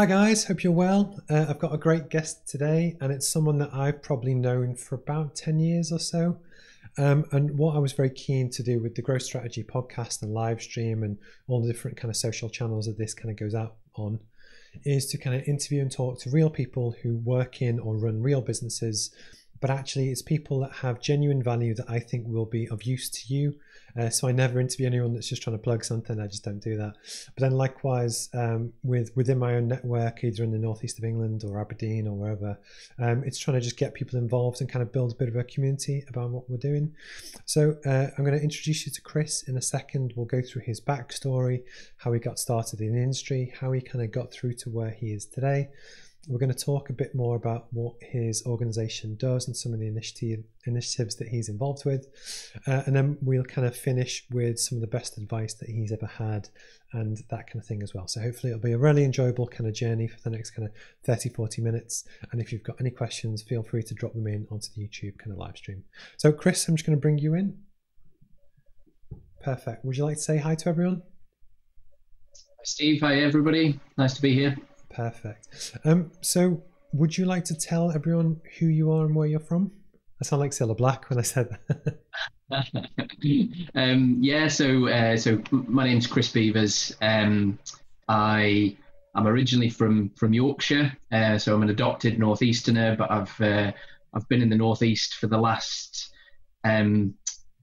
Hi guys, hope you're well. Uh, I've got a great guest today, and it's someone that I've probably known for about 10 years or so. Um, and what I was very keen to do with the Growth Strategy podcast and live stream and all the different kind of social channels that this kind of goes out on is to kind of interview and talk to real people who work in or run real businesses but actually it's people that have genuine value that I think will be of use to you. Uh, so I never interview anyone that's just trying to plug something. I just don't do that. But then likewise, um, with within my own network, either in the northeast of England or Aberdeen or wherever, um, it's trying to just get people involved and kind of build a bit of a community about what we're doing. So uh, I'm going to introduce you to Chris in a second. We'll go through his backstory, how he got started in the industry, how he kind of got through to where he is today. We're going to talk a bit more about what his organization does and some of the initiative, initiatives that he's involved with. Uh, and then we'll kind of finish with some of the best advice that he's ever had and that kind of thing as well. So hopefully it'll be a really enjoyable kind of journey for the next kind of 30, 40 minutes. And if you've got any questions, feel free to drop them in onto the YouTube kind of live stream. So Chris, I'm just going to bring you in. Perfect. Would you like to say hi to everyone? Steve. Hi, everybody. Nice to be here. Perfect. Um, so, would you like to tell everyone who you are and where you're from? I sound like Cilla Black when I said that. um, yeah, so uh, so my name's Chris Beevers. Um, I I'm originally from from Yorkshire, uh, so I'm an adopted northeasterner, but I've uh, I've been in the northeast for the last um,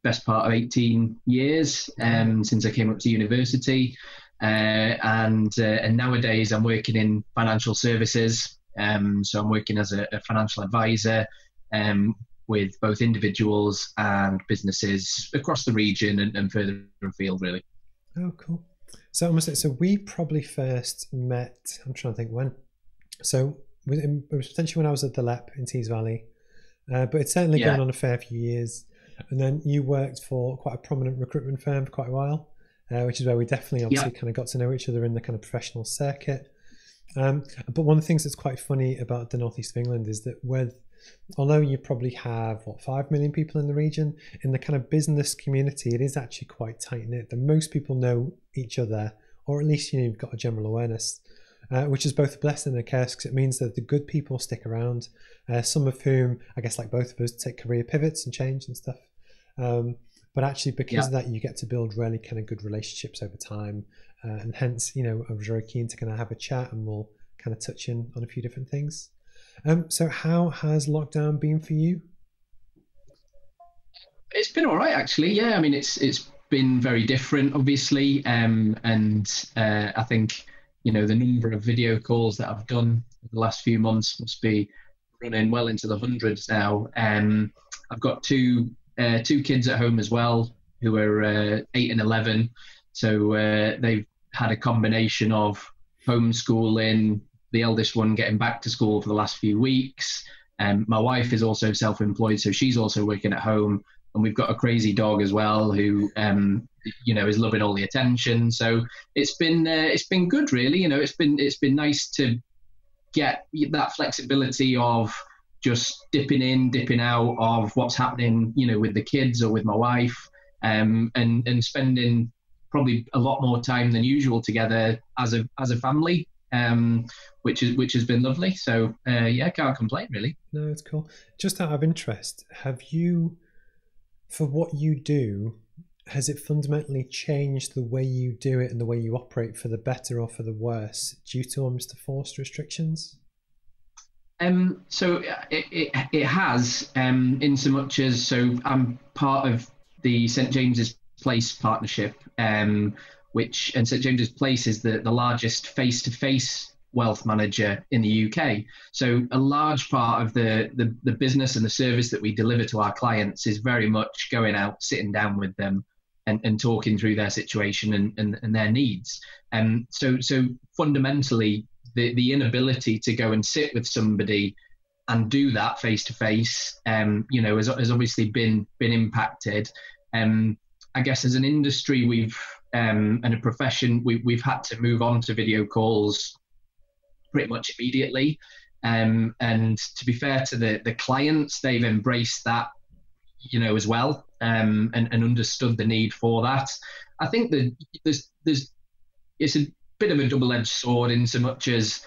best part of 18 years um, since I came up to university. Uh, and uh, and nowadays I'm working in financial services. Um, so I'm working as a, a financial advisor um, with both individuals and businesses across the region and, and further afield, really. Oh, cool. So almost so we probably first met. I'm trying to think when. So it was potentially when I was at the LEP in Tees Valley, uh, but it's certainly yeah. gone on a fair few years. And then you worked for quite a prominent recruitment firm for quite a while uh, which is where we definitely obviously kind of got to know each other in the kind of professional circuit. Um, but one of the things that's quite funny about the northeast of England is that with although you probably have what five million people in the region, in the kind of business community, it is actually quite tight knit. That most people know each other, or at least you know you've got a general awareness. Uh, which is both a blessing and a curse because it means that the good people stick around. Uh, some of whom, I guess, like both of us, take career pivots and change and stuff. Um, but actually because yeah. of that you get to build really kind of good relationships over time uh, and hence you know i was very keen to kind of have a chat and we'll kind of touch in on a few different things. Um, so how has lockdown been for you? It's been all right actually. Yeah i mean it's it's been very different obviously um, and uh, i think you know the number of video calls that i've done the last few months must be running well into the hundreds now. Um, i've got two uh, two kids at home as well who are uh, eight and 11. So uh, they've had a combination of homeschooling, the eldest one getting back to school for the last few weeks. Um, my wife is also self employed, so she's also working at home. And we've got a crazy dog as well who, um, you know, is loving all the attention. So it's been uh, it's been good, really. You know, it's been it's been nice to get that flexibility of just dipping in, dipping out of what's happening, you know, with the kids or with my wife, um, and and spending probably a lot more time than usual together as a as a family, um, which is which has been lovely. So uh, yeah, can't complain really. No, it's cool. Just out of interest, have you, for what you do, has it fundamentally changed the way you do it and the way you operate for the better or for the worse due to the forced restrictions? Um, so it, it, it has, um, in so much as so I'm part of the St James's Place partnership, um, which and St James's Place is the, the largest face-to-face wealth manager in the UK. So a large part of the, the, the business and the service that we deliver to our clients is very much going out, sitting down with them, and, and talking through their situation and, and, and their needs. Um, so so fundamentally, the, the inability to go and sit with somebody and do that face to face, you know, has, has obviously been been impacted. Um, I guess as an industry, we've um, and a profession, we, we've had to move on to video calls pretty much immediately. Um, and to be fair to the the clients, they've embraced that, you know, as well, um, and, and understood the need for that. I think that there's there's it's a bit of a double-edged sword in so much as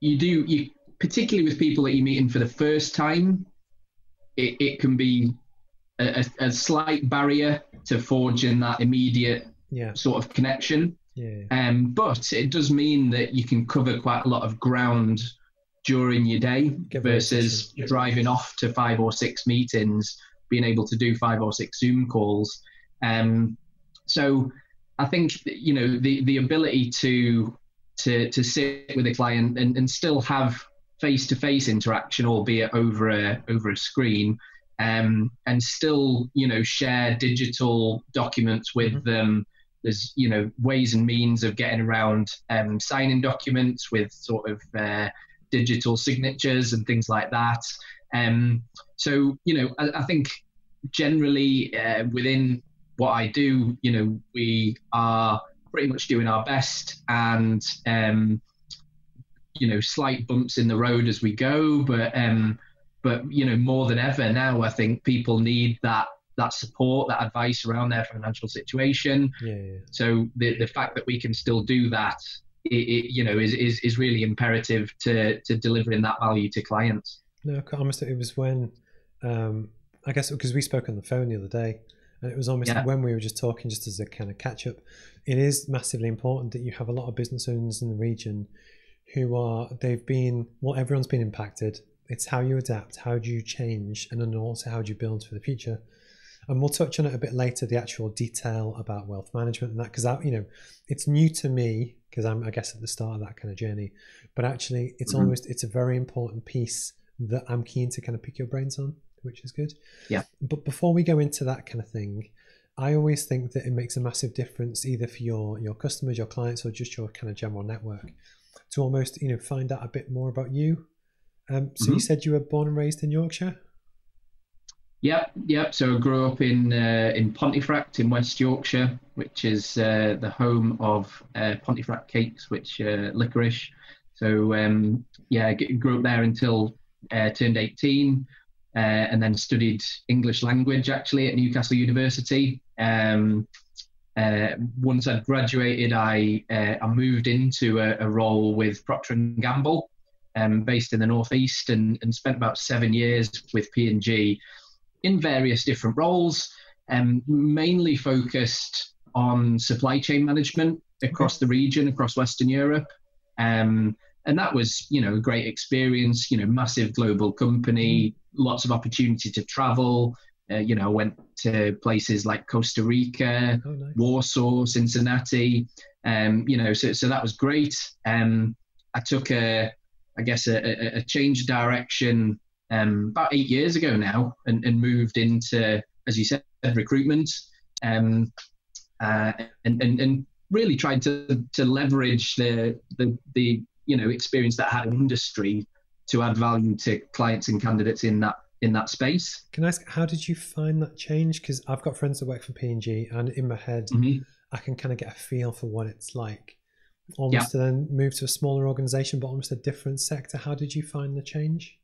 you do you particularly with people that you're meeting for the first time, it, it can be a, a, slight barrier to forging that immediate yeah. sort of connection. Yeah. Um, but it does mean that you can cover quite a lot of ground during your day very versus driving off to five or six meetings, being able to do five or six Zoom calls. Um, so I think you know the the ability to to to sit with a client and, and still have face to face interaction, albeit over a over a screen, um, and still you know share digital documents with Mhm. them. There's you know ways and means of getting around um, signing documents with sort of uh, digital signatures and things like that. Um, so you know I, I think generally uh, within what I do, you know, we are pretty much doing our best and um, you know slight bumps in the road as we go but um but you know more than ever now i think people need that that support that advice around their financial situation Yeah, yeah. so the the fact that we can still do that it, it, you know is, is is really imperative to to delivering that value to clients No, I almost it was when um, I guess because we spoke on the phone the other day, and it was almost Yeah. when we were just talking, just as a kind of catch up. It is massively important that you have a lot of business owners in the region who are they've been well, everyone's been impacted. It's how you adapt, how do you change, and then also how do you build for the future. And we'll touch on it a bit later, the actual detail about wealth management and that, because that you know, it's new to me because I'm I guess at the start of that kind of journey. But actually, it's Mhm. almost it's a very important piece that I'm keen to kind of pick your brains on, which is good. Yeah. But before we go into that kind of thing, I always think that it makes a massive difference either for your your customers, your clients, or just your kind of general network to almost you know find out a bit more about you. Um, so you Mhm. said you were born and raised in Yorkshire. Yep, yep. So I grew up in uh, in Pontefract in West Yorkshire, which is uh, the home of uh, Pontefract cakes, which uh, licorice. So um, yeah, I grew up there until uh, turned 18, uh, and then studied English language actually at Newcastle University. Um, uh, once I'd graduated, I uh, I moved into a, a role with Procter and Gamble, um, based in the northeast, and, and spent about seven years with P and G in various different roles, um, mainly focused on supply chain management across the region, across Western Europe. Um, and that was, you know, a great experience, you know, massive global company, lots of opportunity to travel. Uh, you know, went to places like Costa Rica, Oh, nice. Warsaw, Cincinnati. Um, you know, so so that was great. Um, I took a, I guess, a, a, a change of direction um, about eight years ago now, and, and moved into, as you said, recruitment, um, uh, and, and and really tried to to leverage the the the you know experience that had in industry to add value to clients and candidates in that in that space. Can I ask how did you find that change? Because I've got friends that work for P and in my head, Mhm. I can kind of get a feel for what it's like. Almost to then move to a smaller organization, but almost a different sector. How did you find the change?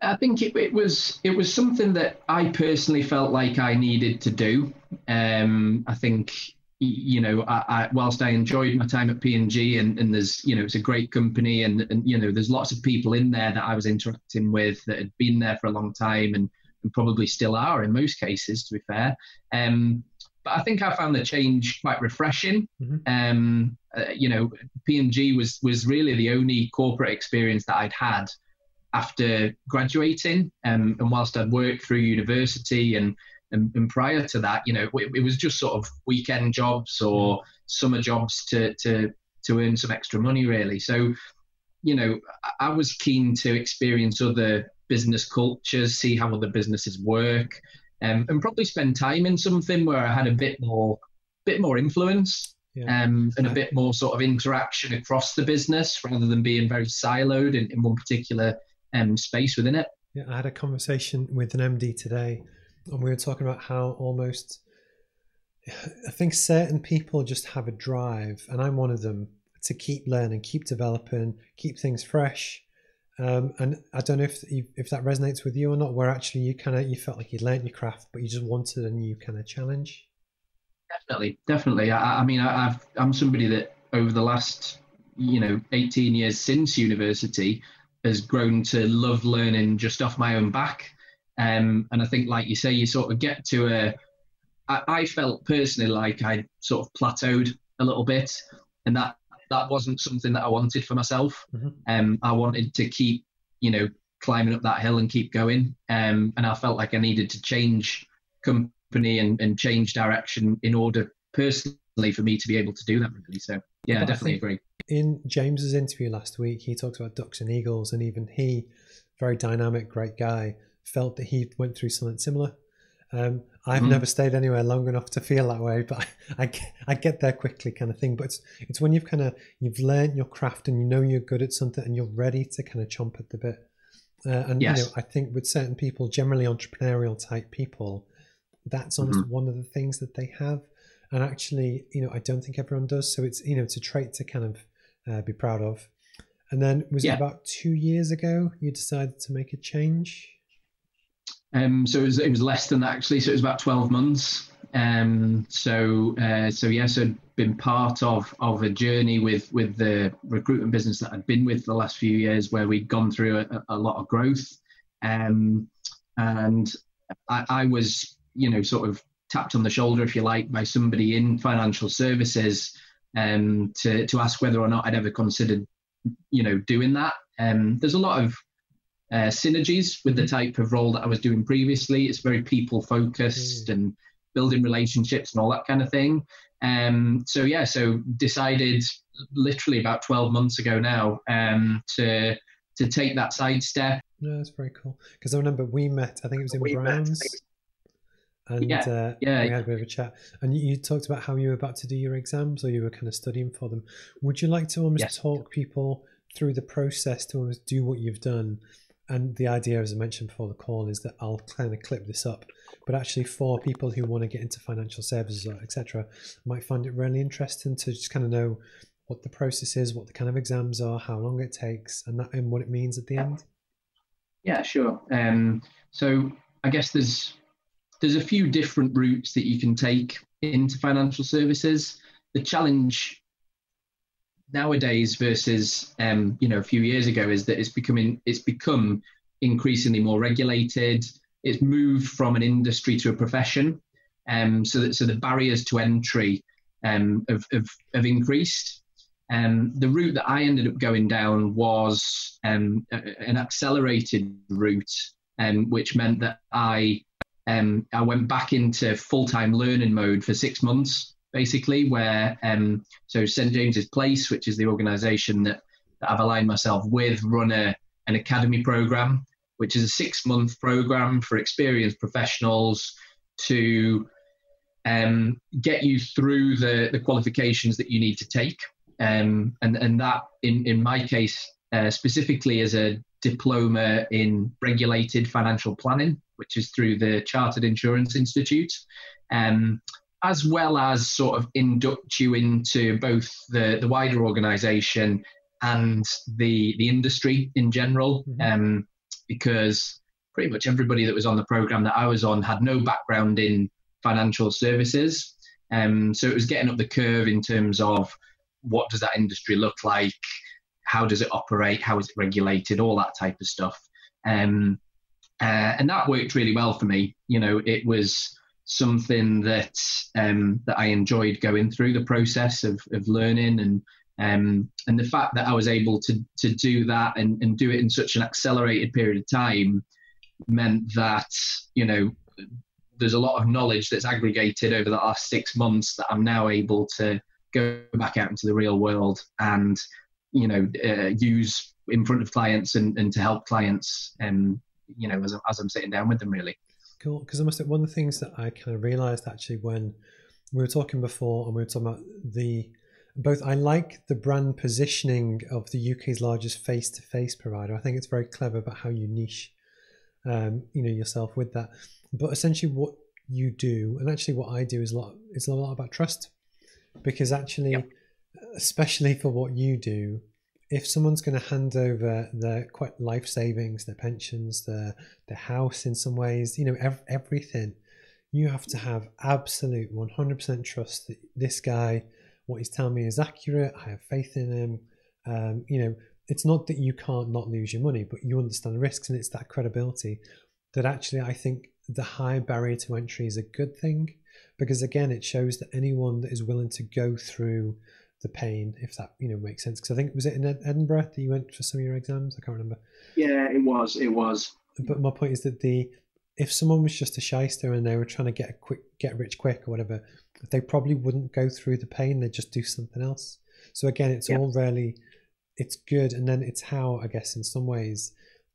I think it, it was it was something that I personally felt like I needed to do. Um, I think you know, I, I, whilst I enjoyed my time at P and G, and and there's you know it's a great company, and and you know there's lots of people in there that I was interacting with that had been there for a long time, and and probably still are in most cases, to be fair. Um, but I think I found the change quite refreshing. Mhm. Um, uh, you know, P and G was was really the only corporate experience that I'd had after graduating. Um, and whilst I'd worked through university and, and, and prior to that, you know, it, it was just sort of weekend jobs or summer jobs to, to, to earn some extra money, really. So, you know, I- I was keen to experience other business cultures, see how other businesses work, um, and probably spend time in something where I had a bit more, bit more influence Yeah. um, and a bit more sort of interaction across the business rather than being very siloed in, in one particular um, space within it. Yeah, I had a conversation with an MD today, and we were talking about how almost I think certain people just have a drive, and I'm one of them, to keep learning, keep developing, keep things fresh. Um, and I don't know if if that resonates with you or not. Where actually you kind of you felt like you'd learnt your craft, but you just wanted a new kind of challenge. Definitely, definitely. I, I mean, I, I've, I'm somebody that over the last you know 18 years since university has grown to love learning just off my own back. Um, and I think, like you say, you sort of get to a. I, I felt personally like I sort of plateaued a little bit, and that that wasn't something that I wanted for myself. Mm-hmm. Um, I wanted to keep, you know, climbing up that hill and keep going. Um, and I felt like I needed to change company and, and change direction in order personally for me to be able to do that. Really, so yeah, but I definitely agree in James's interview last week, he talks about ducks and eagles, and even he, very dynamic, great guy, felt that he went through something similar. Um, I've mm-hmm. never stayed anywhere long enough to feel that way, but I, I, I, get there quickly, kind of thing. But it's it's when you've kind of you've learned your craft and you know you're good at something and you're ready to kind of chomp at the bit. Uh, and yes. you know, I think with certain people, generally entrepreneurial type people, that's almost mm-hmm. one of the things that they have. And actually, you know, I don't think everyone does. So it's you know, it's a trait to kind of uh, be proud of. And then was yeah. it about two years ago you decided to make a change? Um, so it was, it was less than that actually. So it was about twelve months. Um, so uh, so yes, yeah, so I'd been part of of a journey with with the recruitment business that I'd been with the last few years, where we'd gone through a, a lot of growth, um, and I, I was you know sort of tapped on the shoulder, if you like, by somebody in financial services um, to to ask whether or not I'd ever considered, you know, doing that. Um, there's a lot of uh, synergies with the type of role that I was doing previously. It's very people focused mm. and building relationships and all that kind of thing. Um, so yeah, so decided literally about 12 months ago now um, to to take that side step. No, that's very cool. Because I remember we met. I think it was in we Browns. Met, and yeah, uh, yeah. we had a bit of a chat. And you, you, talked about how you were about to do your exams, or you were kind of studying for them. Would you like to almost yes. talk people through the process to almost do what you've done? And the idea, as I mentioned before the call, is that I'll kind of clip this up, but actually for people who want to get into financial services etc., might find it really interesting to just kind of know what the process is, what the kind of exams are, how long it takes, and that and what it means at the end. Yeah, sure. Um, so I guess there's there's a few different routes that you can take into financial services. The challenge nowadays versus um, you know a few years ago is that it's becoming it's become increasingly more regulated. It's moved from an industry to a profession, um, so that so the barriers to entry um, have, have, have increased. Um, the route that I ended up going down was um, an accelerated route, um, which meant that I um, I went back into full time learning mode for six months, basically, where um, so St James's Place, which is the organisation that, that I've aligned myself with, run a, an academy program, which is a six month program for experienced professionals to um, get you through the, the qualifications that you need to take. Um, and, and that, in, in my case, uh, specifically as a diploma in regulated financial planning, which is through the Chartered Insurance Institute, um, as well as sort of induct you into both the, the wider organisation and the the industry in general, mm-hmm. um, because pretty much everybody that was on the program that I was on had no background in financial services. Um, so it was getting up the curve in terms of what does that industry look like, how does it operate, how is it regulated, all that type of stuff. Um, uh, and that worked really well for me. You know, it was something that um, that I enjoyed going through the process of, of learning and um, and the fact that I was able to to do that and, and do it in such an accelerated period of time meant that you know there's a lot of knowledge that's aggregated over the last six months that I'm now able to go back out into the real world and you know uh, use in front of clients and, and to help clients um, you know as, as I'm sitting down with them really cool because I must have one of the things that I kind of realized actually when we were talking before and we were talking about the both I like the brand positioning of the UK's largest face-to-face provider. I think it's very clever about how you niche um, you know yourself with that. But essentially what you do and actually what I do is a lot is a lot about trust. Because actually yep. especially for what you do if someone's going to hand over their quite life savings, their pensions, their their house in some ways, you know, ev- everything, you have to have absolute 100% trust that this guy, what he's telling me is accurate. I have faith in him. um, you know, it's not that you can't not lose your money, but you understand the risks, and it's that credibility that actually I think the high barrier to entry is a good thing because again, it shows that anyone that is willing to go through the pain, if that you know makes sense. Because I think was it in Edinburgh that you went for some of your exams? I can't remember. Yeah, it was. It was. But my point is that the if someone was just a shyster and they were trying to get a quick get rich quick or whatever, they probably wouldn't go through the pain. They'd just do something else. So again, it's yeah. all really it's good, and then it's how I guess in some ways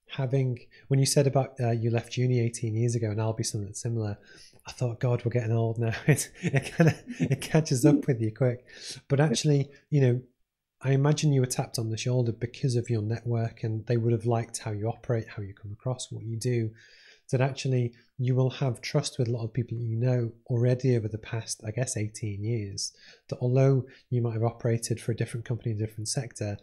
having when you said about uh, you left uni 18 years ago and i'll be something similar i thought god we're getting old now. It, it kind of it catches up with you quick. But actually you know i imagine you were tapped on the shoulder because of your network and they would have liked how you operate how you come across what you do that actually you will have trust with a lot of people you know already over the past i guess 18 years that although you might have operated for a different company a different sector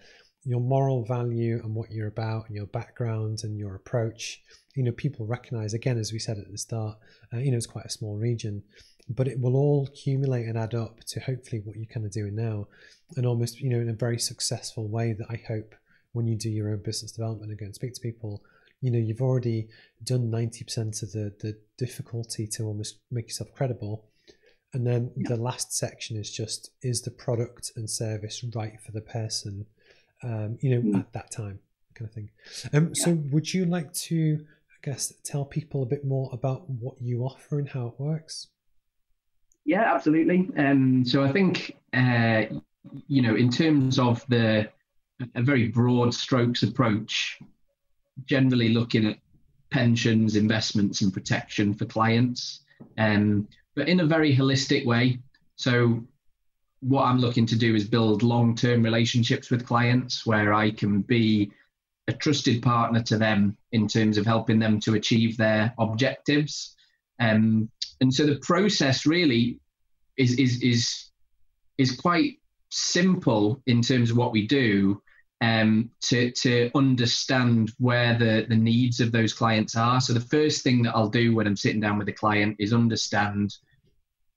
your moral value and what you're about and your background and your approach you know people recognize again as we said at the start uh, you know it's quite a small region but it will all accumulate and add up to hopefully what you're kind of doing now and almost you know in a very successful way that i hope when you do your own business development and go and speak to people you know you've already done 90% of the the difficulty to almost make yourself credible and then yeah. the last section is just is the product and service right for the person um, you know, mm. at that time, kind of thing. Um, yeah. So, would you like to, guess, tell people a bit more about what you offer and how it works? Yeah, absolutely. Um, so, I think, uh, you know, in terms of the a very broad strokes approach, generally looking at pensions, investments, and protection for clients, um, but in a very holistic way. So, what I'm looking to do is build long term relationships with clients where I can be a trusted partner to them in terms of helping them to achieve their objectives. Um, and so the process really is, is, is, is quite simple in terms of what we do um, to, to understand where the, the needs of those clients are. So the first thing that I'll do when I'm sitting down with a client is understand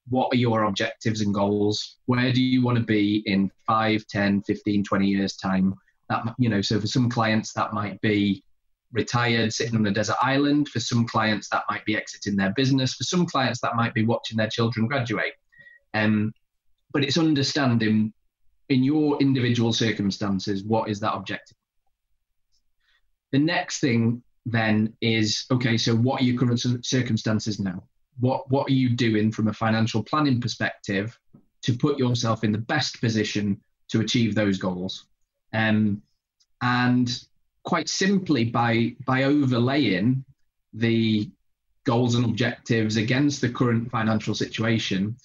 what are your objectives and goals where do you want to be in 5 10 15 20 years time that you know so for some clients that might be retired sitting on a desert island for some clients that might be exiting their business for some clients that might be watching their children graduate. Um, but it's understanding in your individual circumstances what is that objective? The next thing then is okay so what are your current circumstances now? What what are you doing from a financial planning perspective to put yourself in the best position to achieve those goals um, and quite simply by by overlaying the goals and objectives against the current financial situation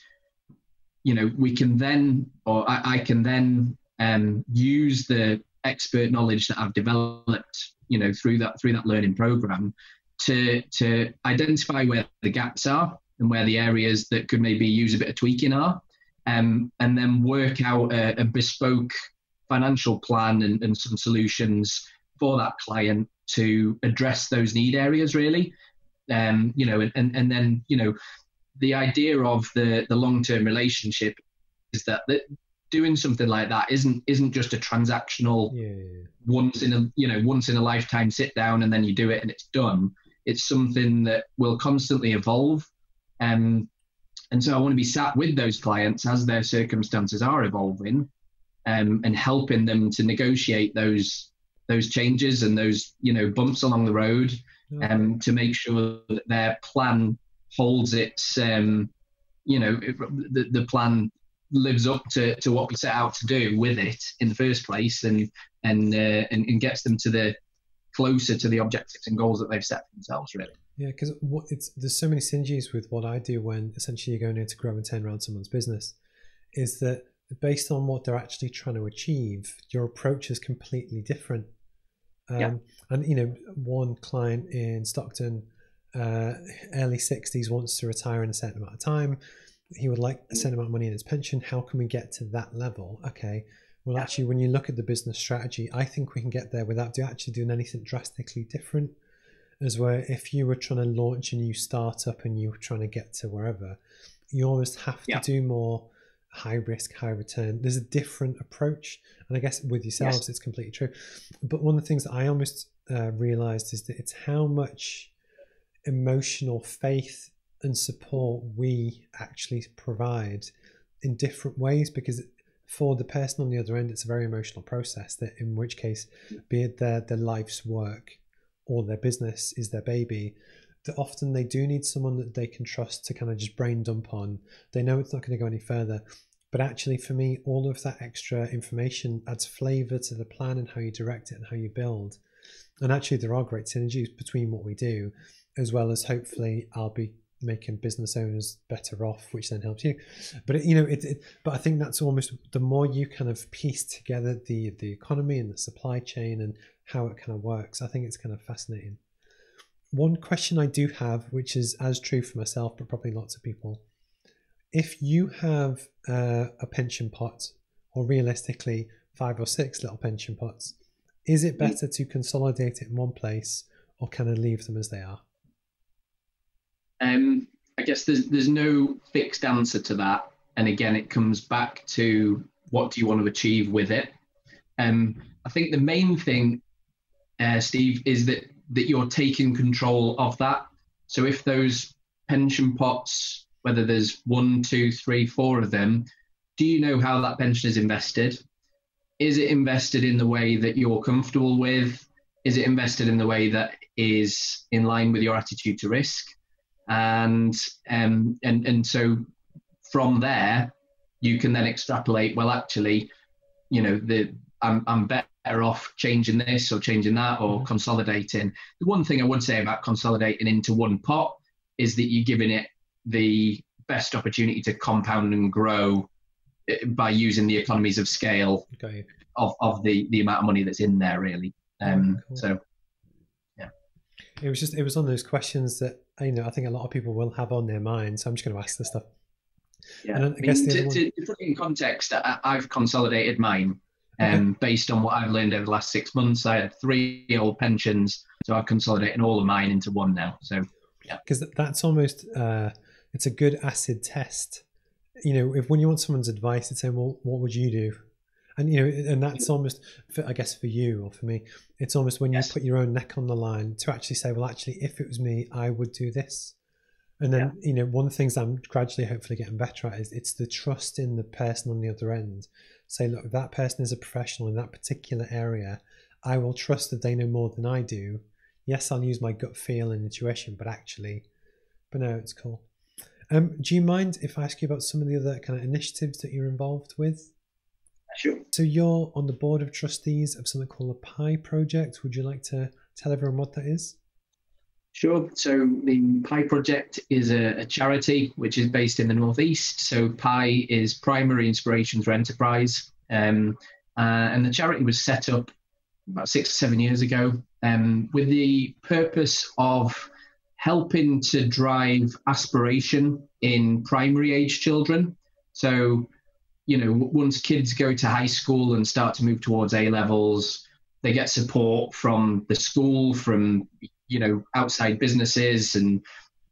you know we can then or i, I can then um, use the expert knowledge that i've developed you know through that through that learning program to to identify where the gaps are and where the areas that could maybe use a bit of tweaking are, um, and then work out a, a bespoke financial plan and, and, some solutions for that client to address those need areas really. Um, you know, and, and then you know, the idea of the the long term relationship is that that doing something like that isn't isn't just a transactional yeah. once in a you know once in a lifetime sit down and then you do it and it's done it's something that will constantly evolve. Um, and so I want to be sat with those clients as their circumstances are evolving um, and helping them to negotiate those those changes and those you know bumps along the road um, to make sure that their plan holds its um, you know the, the plan lives up to, to what we set out to do with it in the first place and and, uh, and and gets them to the closer to the objectives and goals that they've set for themselves, really. Yeah, because what it's there's so many synergies with what I do when essentially you're going in to grow and turn around someone's business, is that based on what they're actually trying to achieve, your approach is completely different. Um, yeah. And you know, one client in Stockton, uh, early sixties, wants to retire in a certain amount of time. He would like a certain amount of money in his pension. How can we get to that level? Okay, well, actually, when you look at the business strategy, I think we can get there without actually doing anything drastically different. As where if you were trying to launch a new startup and you were trying to get to wherever, you almost have to yeah. do more high risk, high return. There's a different approach, and I guess with yourselves, yes. it's completely true. But one of the things that I almost uh, realized is that it's how much emotional faith and support we actually provide in different ways because for the person on the other end it's a very emotional process that in which case be it their their life's work or their business is their baby that often they do need someone that they can trust to kind of just brain dump on they know it's not going to go any further but actually for me all of that extra information adds flavor to the plan and how you direct it and how you build and actually there are great synergies between what we do as well as hopefully i'll be making business owners better off, which then helps you. But it, you know, it, it, But I think that's almost the more you kind of piece together the the economy and the supply chain and how it kind of works. I think it's kind of fascinating. One question I do have, which is as true for myself, but probably lots of people, if you have uh, a pension pot, or realistically five or six little pension pots, is it mm. better to consolidate it in one place or kind of leave them as they are? Um, I guess there's there's no fixed answer to that, and again, it comes back to what do you want to achieve with it. Um, I think the main thing, uh, Steve, is that that you're taking control of that. So if those pension pots, whether there's one, two, three, four of them, do you know how that pension is invested? Is it invested in the way that you're comfortable with? Is it invested in the way that is in line with your attitude to risk? and um, and and so from there you can then extrapolate well actually you know the I'm, I'm better off changing this or changing that or mm-hmm. consolidating the one thing i would say about consolidating into one pot is that you're giving it the best opportunity to compound and grow eh, by using the economies of scale okay. of, of the, the amount of money that's in there really um, cool. so yeah it was just it was one of those questions that you know I think a lot of people will have on their mind. So I'm just going to ask this stuff. Yeah, I, I guess mean, to, one... to, put it in context, I, have consolidated mine um, based on what I've learned over the last six months. I had three old pensions, so I'm consolidating all of mine into one now. So yeah, because that's almost uh, it's a good acid test. You know, if when you want someone's advice, it's saying, "Well, what would you do?" and you know and that's almost for, i guess for you or for me it's almost when you put your own neck on the line to actually say well actually if it was me i would do this and then yeah. you know one of the things i'm gradually hopefully getting better at is it's the trust in the person on the other end say look that person is a professional in that particular area i will trust that they know more than i do yes i'll use my gut feel and intuition but actually but no it's cool um, do you mind if i ask you about some of the other kind of initiatives that you're involved with Sure. So you're on the board of trustees of something called the PIE Project. Would you like to tell everyone what that is? Sure. So the PIE Project is a, a, charity which is based in the Northeast. So PIE is Primary Inspiration for Enterprise. Um, uh, and the charity was set up about six or seven years ago um, with the purpose of helping to drive aspiration in primary age children. So you know, once kids go to high school and start to move towards A levels, they get support from the school, from you know, outside businesses and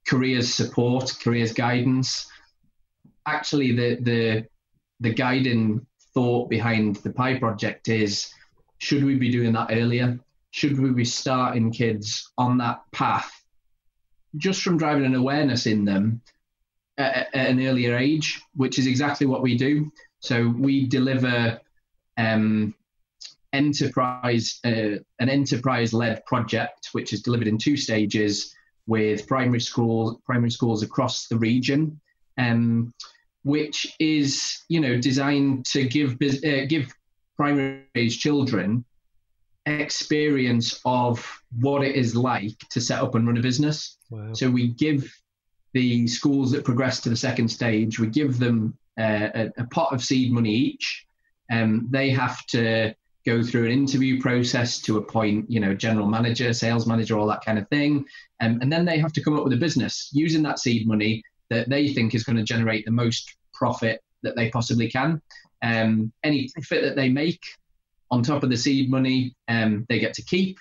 careers support, careers guidance. Actually, the the the guiding thought behind the PIE project is: should we be doing that earlier? Should we be starting kids on that path, just from driving an awareness in them at, at an earlier age, which is exactly what we do. So we deliver um, enterprise uh, an enterprise-led project, which is delivered in two stages with primary schools primary schools across the region, um, which is you know designed to give uh, give primary age children experience of what it is like to set up and run a business. Wow. So we give the schools that progress to the second stage, we give them uh, a, a, pot of seed money each. Um, they have to go through an interview process to appoint, you know, general manager, sales manager, all that kind of thing, um, and then they have to come up with a business using that seed money that they think is going to generate the most profit that they possibly can. Um, any profit that they make on top of the seed money, um, they get to keep,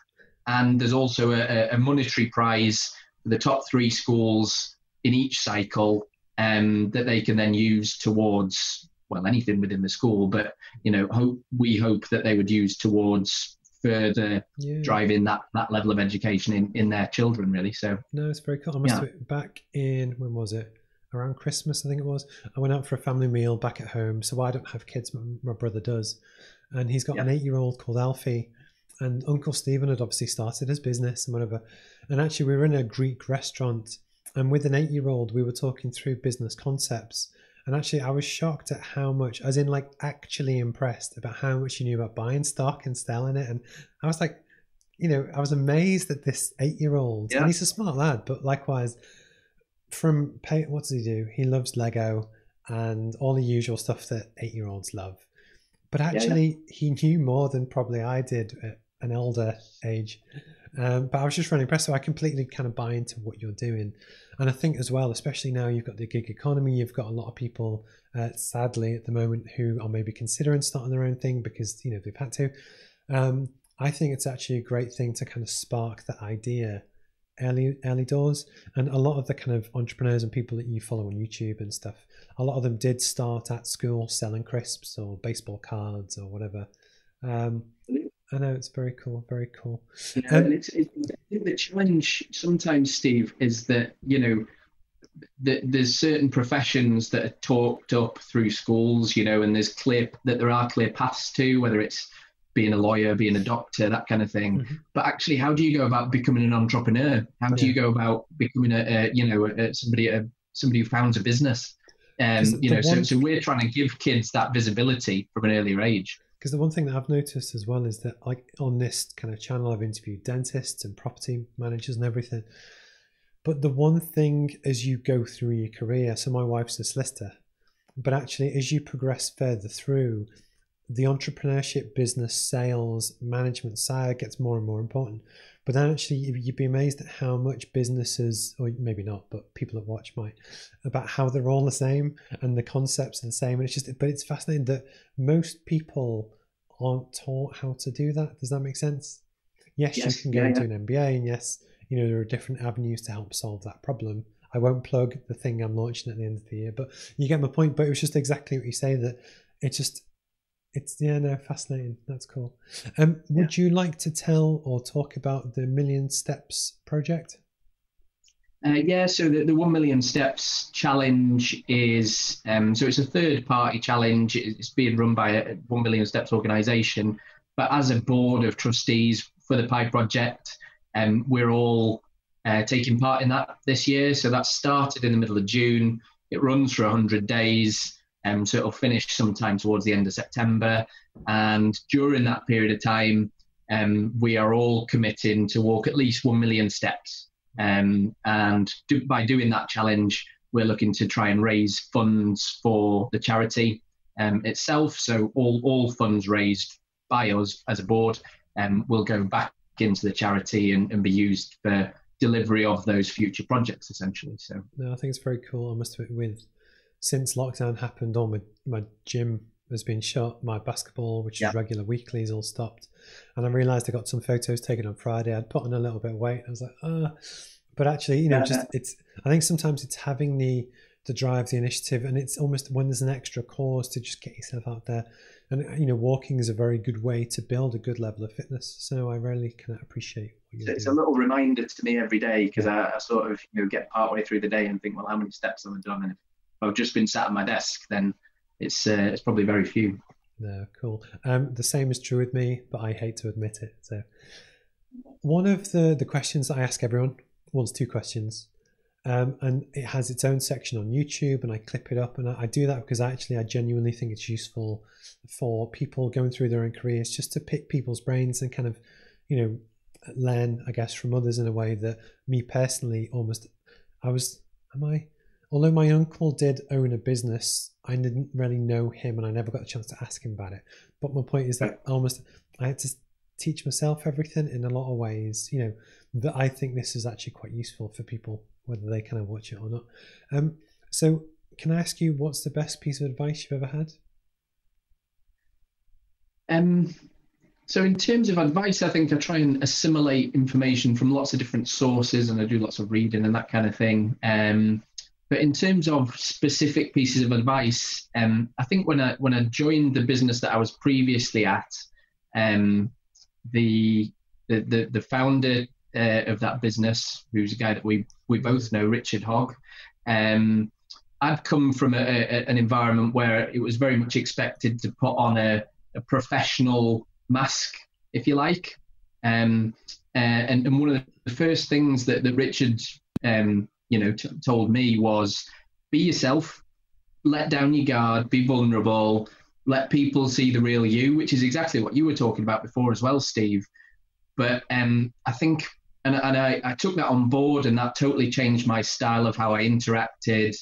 and there's also a, a monetary prize for the top three schools in each cycle um, that they can then use towards well anything within the school, but you know, hope we hope that they would use towards further yeah. driving that that level of education in in their children really so. No it's very cool. I must yeah. have back in when was it? Around christmas i think it was. I went out for a family meal back at home so i don't have kids my, my brother does. And he's got yeah. an eight year old called alfie and uncle stephen had obviously started his business and whatever. And actually we were in a greek restaurant and with an eight year old we were talking through business concepts and actually, I was shocked at how much, as in like actually impressed about how much he knew about buying stock and selling it. And I was like, you know, I was amazed that this eight year old, yeah. and he's a smart lad, but likewise, from pay, what does he do? He loves Lego and all the usual stuff that eight year olds love. But actually, yeah, yeah. he knew more than probably I did at an older age. Um, but I was just really impressed. So I completely kind of buy into what you're doing. And I think as well, especially now you've got the gig economy, you've got a lot of people, uh, sadly at the moment, who are maybe considering starting their own thing because, you know, they've had to. Um, I think it's actually a great thing to kind of spark that idea early early doors and a lot of the kind of entrepreneurs and people that you follow on youtube and stuff a lot of them did start at school selling crisps or baseball cards or whatever um, I know it's very cool, very cool. Yeah, um, and it's, it's, the challenge sometimes, Steve, is that you know that there's certain professions that are talked up through schools, you know, and there's clear that there are clear paths to whether it's being a lawyer, being a doctor, that kind of thing. Mm-hmm. But actually, how do you go about becoming an entrepreneur? How do yeah. you go about becoming a, a you know a, somebody a, somebody who founds a business? Um, you know, so, so we're trying to give kids that visibility from an earlier age. Because the one thing that I've noticed as well is that, like on this kind of channel, I've interviewed dentists and property managers and everything. But the one thing as you go through your career, so my wife's a solicitor, but actually as you progress further through, the entrepreneurship, business, sales, management side gets more and more important. But then actually, you'd be amazed at how much businesses, or maybe not, but people that watch might, about how they're all the same and the concepts are the same. And it's just, but it's fascinating that most people aren't taught how to do that. Does that make sense? Yes, yes you can go yeah, into yeah. an MBA, and yes, you know there are different avenues to help solve that problem. I won't plug the thing I'm launching at the end of the year, but you get my point. But it was just exactly what you say that it just it's yeah no fascinating. That's cool. Um would yeah. you like to tell or talk about the million steps project? Uh, yeah so the, the 1 million steps challenge is um so it's a third party challenge. It's being run by a 1 million steps organization. But as a board of trustees for the PIE project um we're all uh, taking part in that this year. So that started in the middle of june. It runs for 100 days um, so it'll finish sometime towards the end of September. And during that period of time, um, we are all committing to walk at least 1 million steps. Um, and do, by doing that challenge, we're looking to try and raise funds for the charity um, itself. So all, all funds raised by us as a board um, will go back into the charity and, and be used for delivery of those future projects essentially. So no, I think it's very cool. I must admit with since lockdown happened, all my, my gym has been shut. My basketball, which is regular weeklies, all stopped. And I realized I got some photos taken on Friday. I'd put on a little bit of weight. I was like, ah. Uh. But actually, you know, yeah. just it's. I think sometimes it's having the the drive, the initiative, and it's almost when there's an extra cause to just get yourself out there. And you know, walking is a very good way to build a good level of fitness. So I really kind of appreciate. it's doing. a little reminder to me every day because I, I, sort of you know get partway through the day and think, well, how many steps have I done? And I've just been sat at my desk, then it's uh, it's probably very few. No, cool. Um, the same is true with me, but I hate to admit it. So, one of the the questions I ask everyone, one's two questions, um, and it has its own section on YouTube, and I clip it up, and I, I do that because actually I genuinely think it's useful for people going through their own careers, just to pick people's brains and kind of, you know, learn, I guess, from others in a way that me personally almost, I was, am I? Although my uncle did own a business, I didn't really know him and I never got a chance to ask him about it. But my point is that almost I had to teach myself everything in a lot of ways, you know, that I think this is actually quite useful for people, whether they kind of watch it or not. Um, so, can I ask you what's the best piece of advice you've ever had? Um, so, in terms of advice, I think I try and assimilate information from lots of different sources and I do lots of reading and that kind of thing. Um, but in terms of specific pieces of advice, um, I think when I when I joined the business that I was previously at, um, the, the the the founder uh, of that business, who's a guy that we we both know, Richard Hogg, um, I'd come from a, a, an environment where it was very much expected to put on a, a professional mask, if you like. Um, uh, and, and one of the first things that, that Richard, um, you know, t- told me was, be yourself, let down your guard, be vulnerable, let people see the real you, which is exactly what you were talking about before as well, Steve. But um, I think, and, and I, I took that on board, and that totally changed my style of how I interacted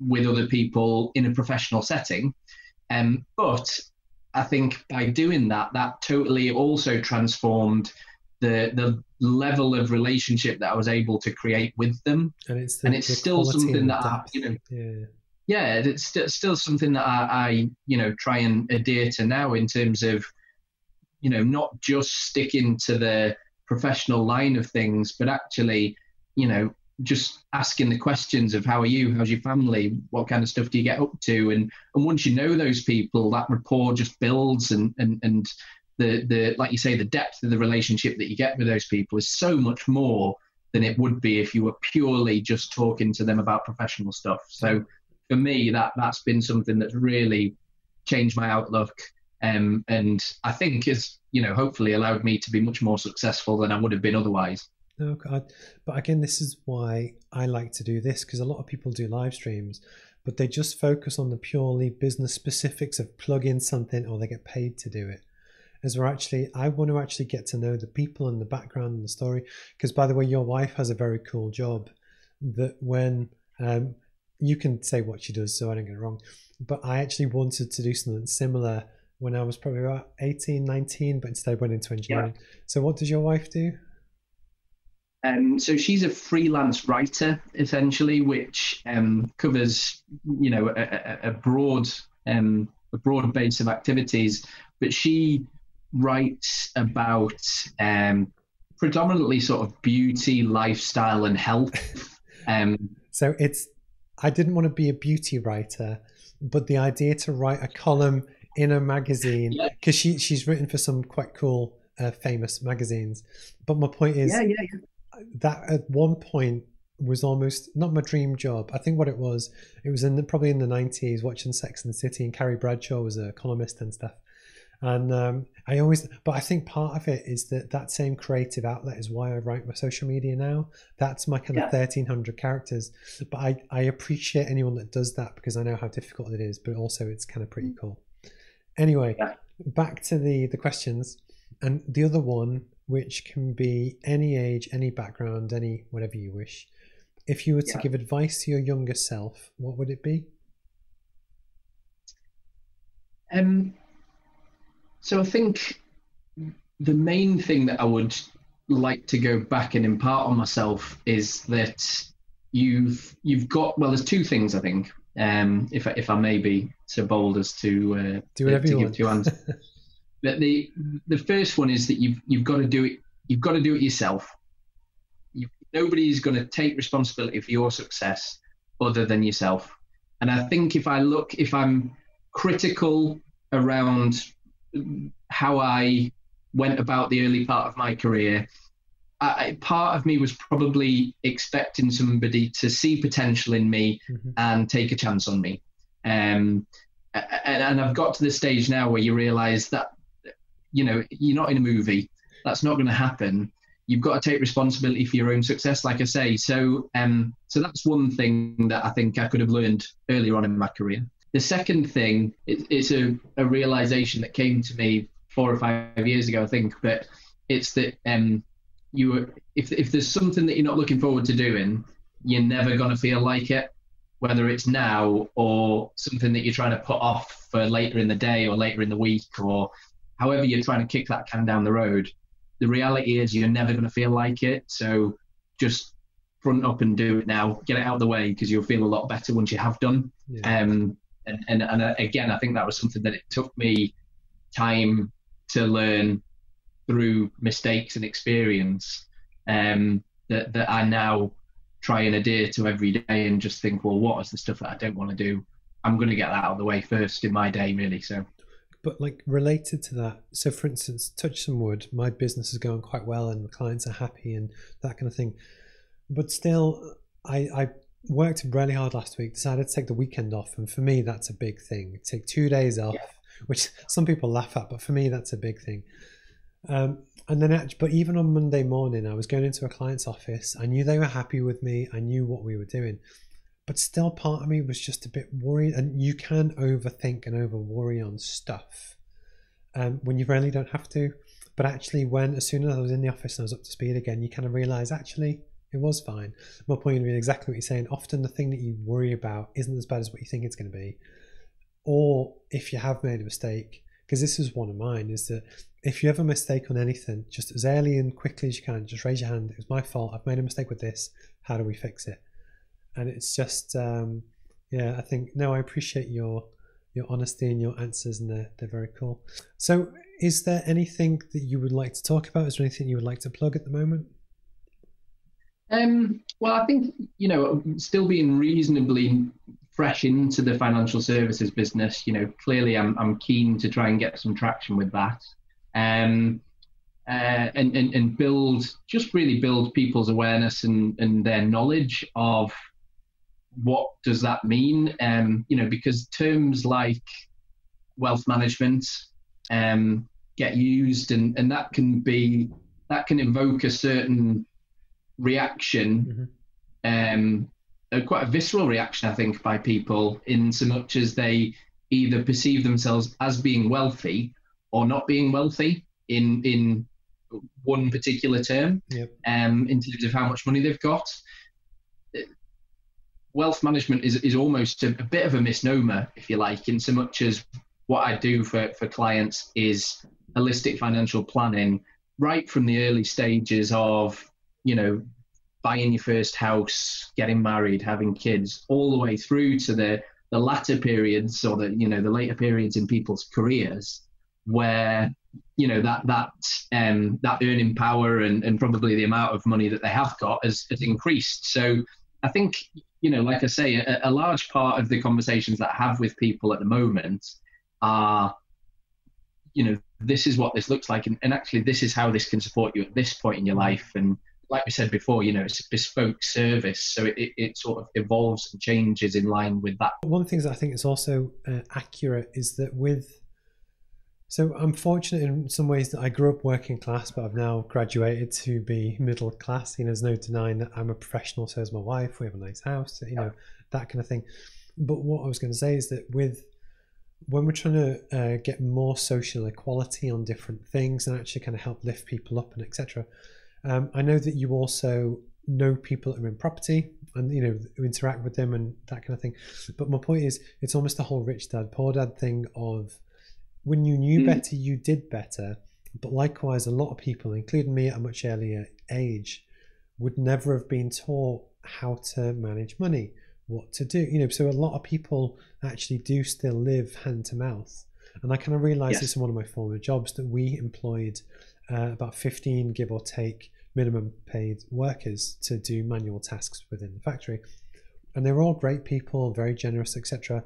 with other people in a professional setting. Um, but I think by doing that, that totally also transformed the the level of relationship that I was able to create with them. And it's the, and it's still something that I, you know, yeah. yeah, it's st- still something that I, I, you know, try and adhere to now in terms of, you know, not just sticking to the professional line of things, but actually, you know, just asking the questions of how are you, how's your family, what kind of stuff do you get up to, and and once you know those people, that rapport just builds, and and and the the like you say, the depth of the relationship that you get with those people is so much more than it would be if you were purely just talking to them about professional stuff. So for me, that that's been something that's really changed my outlook, um, and I think is you know hopefully allowed me to be much more successful than I would have been otherwise. No, I, but again, this is why I like to do this because a lot of people do live streams, but they just focus on the purely business specifics of plug in something or they get paid to do it. As we're actually, I want to actually get to know the people and the background and the story. Because by the way, your wife has a very cool job that when um, you can say what she does, so I don't get it wrong. But I actually wanted to do something similar when I was probably about 18, 19, but instead went into engineering. Yeah. So what does your wife do? Um, so she's a freelance writer, essentially, which um, covers, you know, a, a broad um, a broad base of activities. But she writes about um, predominantly sort of beauty, lifestyle, and health. Um, so it's I didn't want to be a beauty writer, but the idea to write a column in a magazine because yeah. she she's written for some quite cool, uh, famous magazines. But my point is, yeah, yeah that at one point was almost not my dream job. I think what it was, it was in the, probably in the nineties, watching Sex and the City, and Carrie Bradshaw was a columnist and stuff. And um, I always, but I think part of it is that that same creative outlet is why I write my social media now. That's my kind yeah. of thirteen hundred characters. But I I appreciate anyone that does that because I know how difficult it is. But also it's kind of pretty mm. cool. Anyway, yeah. back to the the questions, and the other one which can be any age, any background, any whatever you wish. If you were to yeah. give advice to your younger self, what would it be? Um, so I think the main thing that I would like to go back and impart on myself is that you've you've got well. There's two things I think. Um, if I, if I may be so bold as to uh, do whatever to you give want. two answers. But the the first one is that you've you've got to do it. You've got to do it yourself. You, nobody's going to take responsibility for your success other than yourself. And I think if I look, if I'm critical around how I went about the early part of my career, I, part of me was probably expecting somebody to see potential in me mm-hmm. and take a chance on me. Um, and, and, I've got to the stage now where you realize that you know, you're not in a movie. That's not going to happen. You've got to take responsibility for your own success, like I say. So, um, so that's one thing that I think I could have learned earlier on in my career. The second thing, it, it's a, a realization that came to me four or five years ago, I think, but it's that um, you, if if there's something that you're not looking forward to doing, you're never going to feel like it, whether it's now or something that you're trying to put off for later in the day or later in the week or however you're trying to kick that can down the road, the reality is you're never going to feel like it. So just front up and do it now. Get it out of the way because you'll feel a lot better once you have done. Yeah. Um, and, and, and uh, again, I think that was something that it took me time to learn through mistakes and experience um, that, that I now try and adhere to every day and just think, well, what is the stuff that I don't want to do? I'm going to get that out of the way first in my day, really. So, but like related to that, so for instance, touch some wood, my business is going quite well and the clients are happy and that kind of thing. But still, I, I worked really hard last week, decided to take the weekend off. And for me, that's a big thing. Take two days off, yeah. which some people laugh at, but for me, that's a big thing. Um, and then, but even on Monday morning, I was going into a client's office. I knew they were happy with me. I knew what we were doing, but still, part of me was just a bit worried. And you can overthink and over worry on stuff um, when you really don't have to. But actually, when as soon as I was in the office and I was up to speed again, you kind of realize actually it was fine. My point being exactly what you're saying. Often the thing that you worry about isn't as bad as what you think it's going to be. Or if you have made a mistake, because this is one of mine, is that if you have a mistake on anything, just as early and quickly as you can, just raise your hand. It was my fault. I've made a mistake with this. How do we fix it? And it's just, um, yeah, I think no, I appreciate your your honesty and your answers, and they're they're very cool. So, is there anything that you would like to talk about? Is there anything you would like to plug at the moment? Um, well, I think you know, still being reasonably fresh into the financial services business, you know, clearly I'm I'm keen to try and get some traction with that, um, uh, and and and build just really build people's awareness and and their knowledge of what does that mean, um, you know, because terms like wealth management um, get used, and and that can be that can evoke a certain reaction, mm-hmm. um, a, quite a visceral reaction, I think, by people in so much as they either perceive themselves as being wealthy or not being wealthy in in one particular term, yep. um, in terms of how much money they've got. Wealth management is is almost a, a bit of a misnomer, if you like, in so much as what I do for, for clients is holistic financial planning right from the early stages of you know, buying your first house, getting married, having kids, all the way through to the the latter periods or the you know the later periods in people's careers where you know that that um that earning power and, and probably the amount of money that they have got has, has increased. So i think you know like i say a, a large part of the conversations that i have with people at the moment are you know this is what this looks like and, and actually this is how this can support you at this point in your life. And like we said before, you know, it's a bespoke service, so it, it, it, sort of evolves and changes in line with that. One of the things I think is also uh, accurate is that with, so I'm fortunate in some ways that I grew up working class, but I've now graduated to be middle class. You know, there's no denying that I'm a professional, so is my wife. We have a nice house, you know, that kind of thing. But what I was going to say is that with when we're trying to uh, get more social equality on different things and actually kind of help lift people up and etc um, I know that you also know people that are in property and you know interact with them and that kind of thing. But my point is, it's almost the whole rich dad poor dad thing of when you knew mm. better, you did better. But likewise, a lot of people, including me at a much earlier age, would never have been taught how to manage money, what to do. You know, so a lot of people actually do still live hand to mouth. And I kind of realized yes. this in one of my former jobs that we employed uh, about 15, give or take, minimum paid workers to do manual tasks within the factory. And they were all great people, very generous, etc.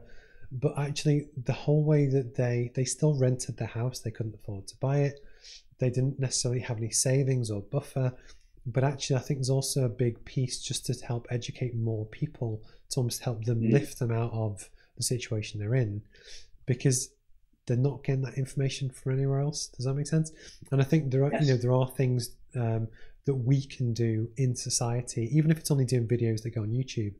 But actually, the whole way that they they still rented the house, they couldn't afford to buy it. They didn't necessarily have any savings or buffer. But actually, I think there's also a big piece just to help educate more people to almost help them mm. lift them out of the situation they're in. Because they're not getting that information from anywhere else. Does that make sense? And I think there are, yes. you know, there are things um, that we can do in society, even if it's only doing videos that go on YouTube,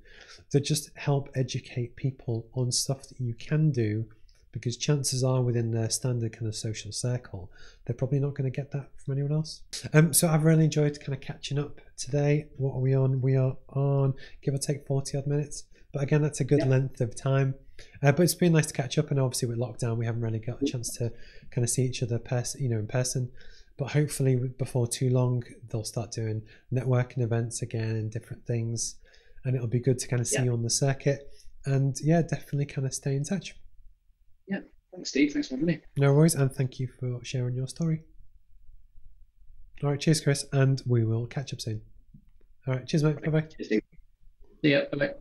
that just help educate people on stuff that you can do. Because chances are, within their standard kind of social circle, they're probably not going to get that from anyone else. Um, so I've really enjoyed kind of catching up today. What are we on? We are on give or take forty odd minutes. But again, that's a good yeah. length of time. Uh, but it's been nice to catch up, and obviously with lockdown, we haven't really got a chance to kind of see each other, pers- you know, in person. But hopefully, before too long, they'll start doing networking events again and different things, and it'll be good to kind of see yeah. you on the circuit. And yeah, definitely kind of stay in touch. Yeah, thanks, Steve. Thanks for having me. No worries, and thank you for sharing your story. All right, cheers, Chris, and we will catch up soon. All right, cheers, mate. Bye bye. See ya. Bye.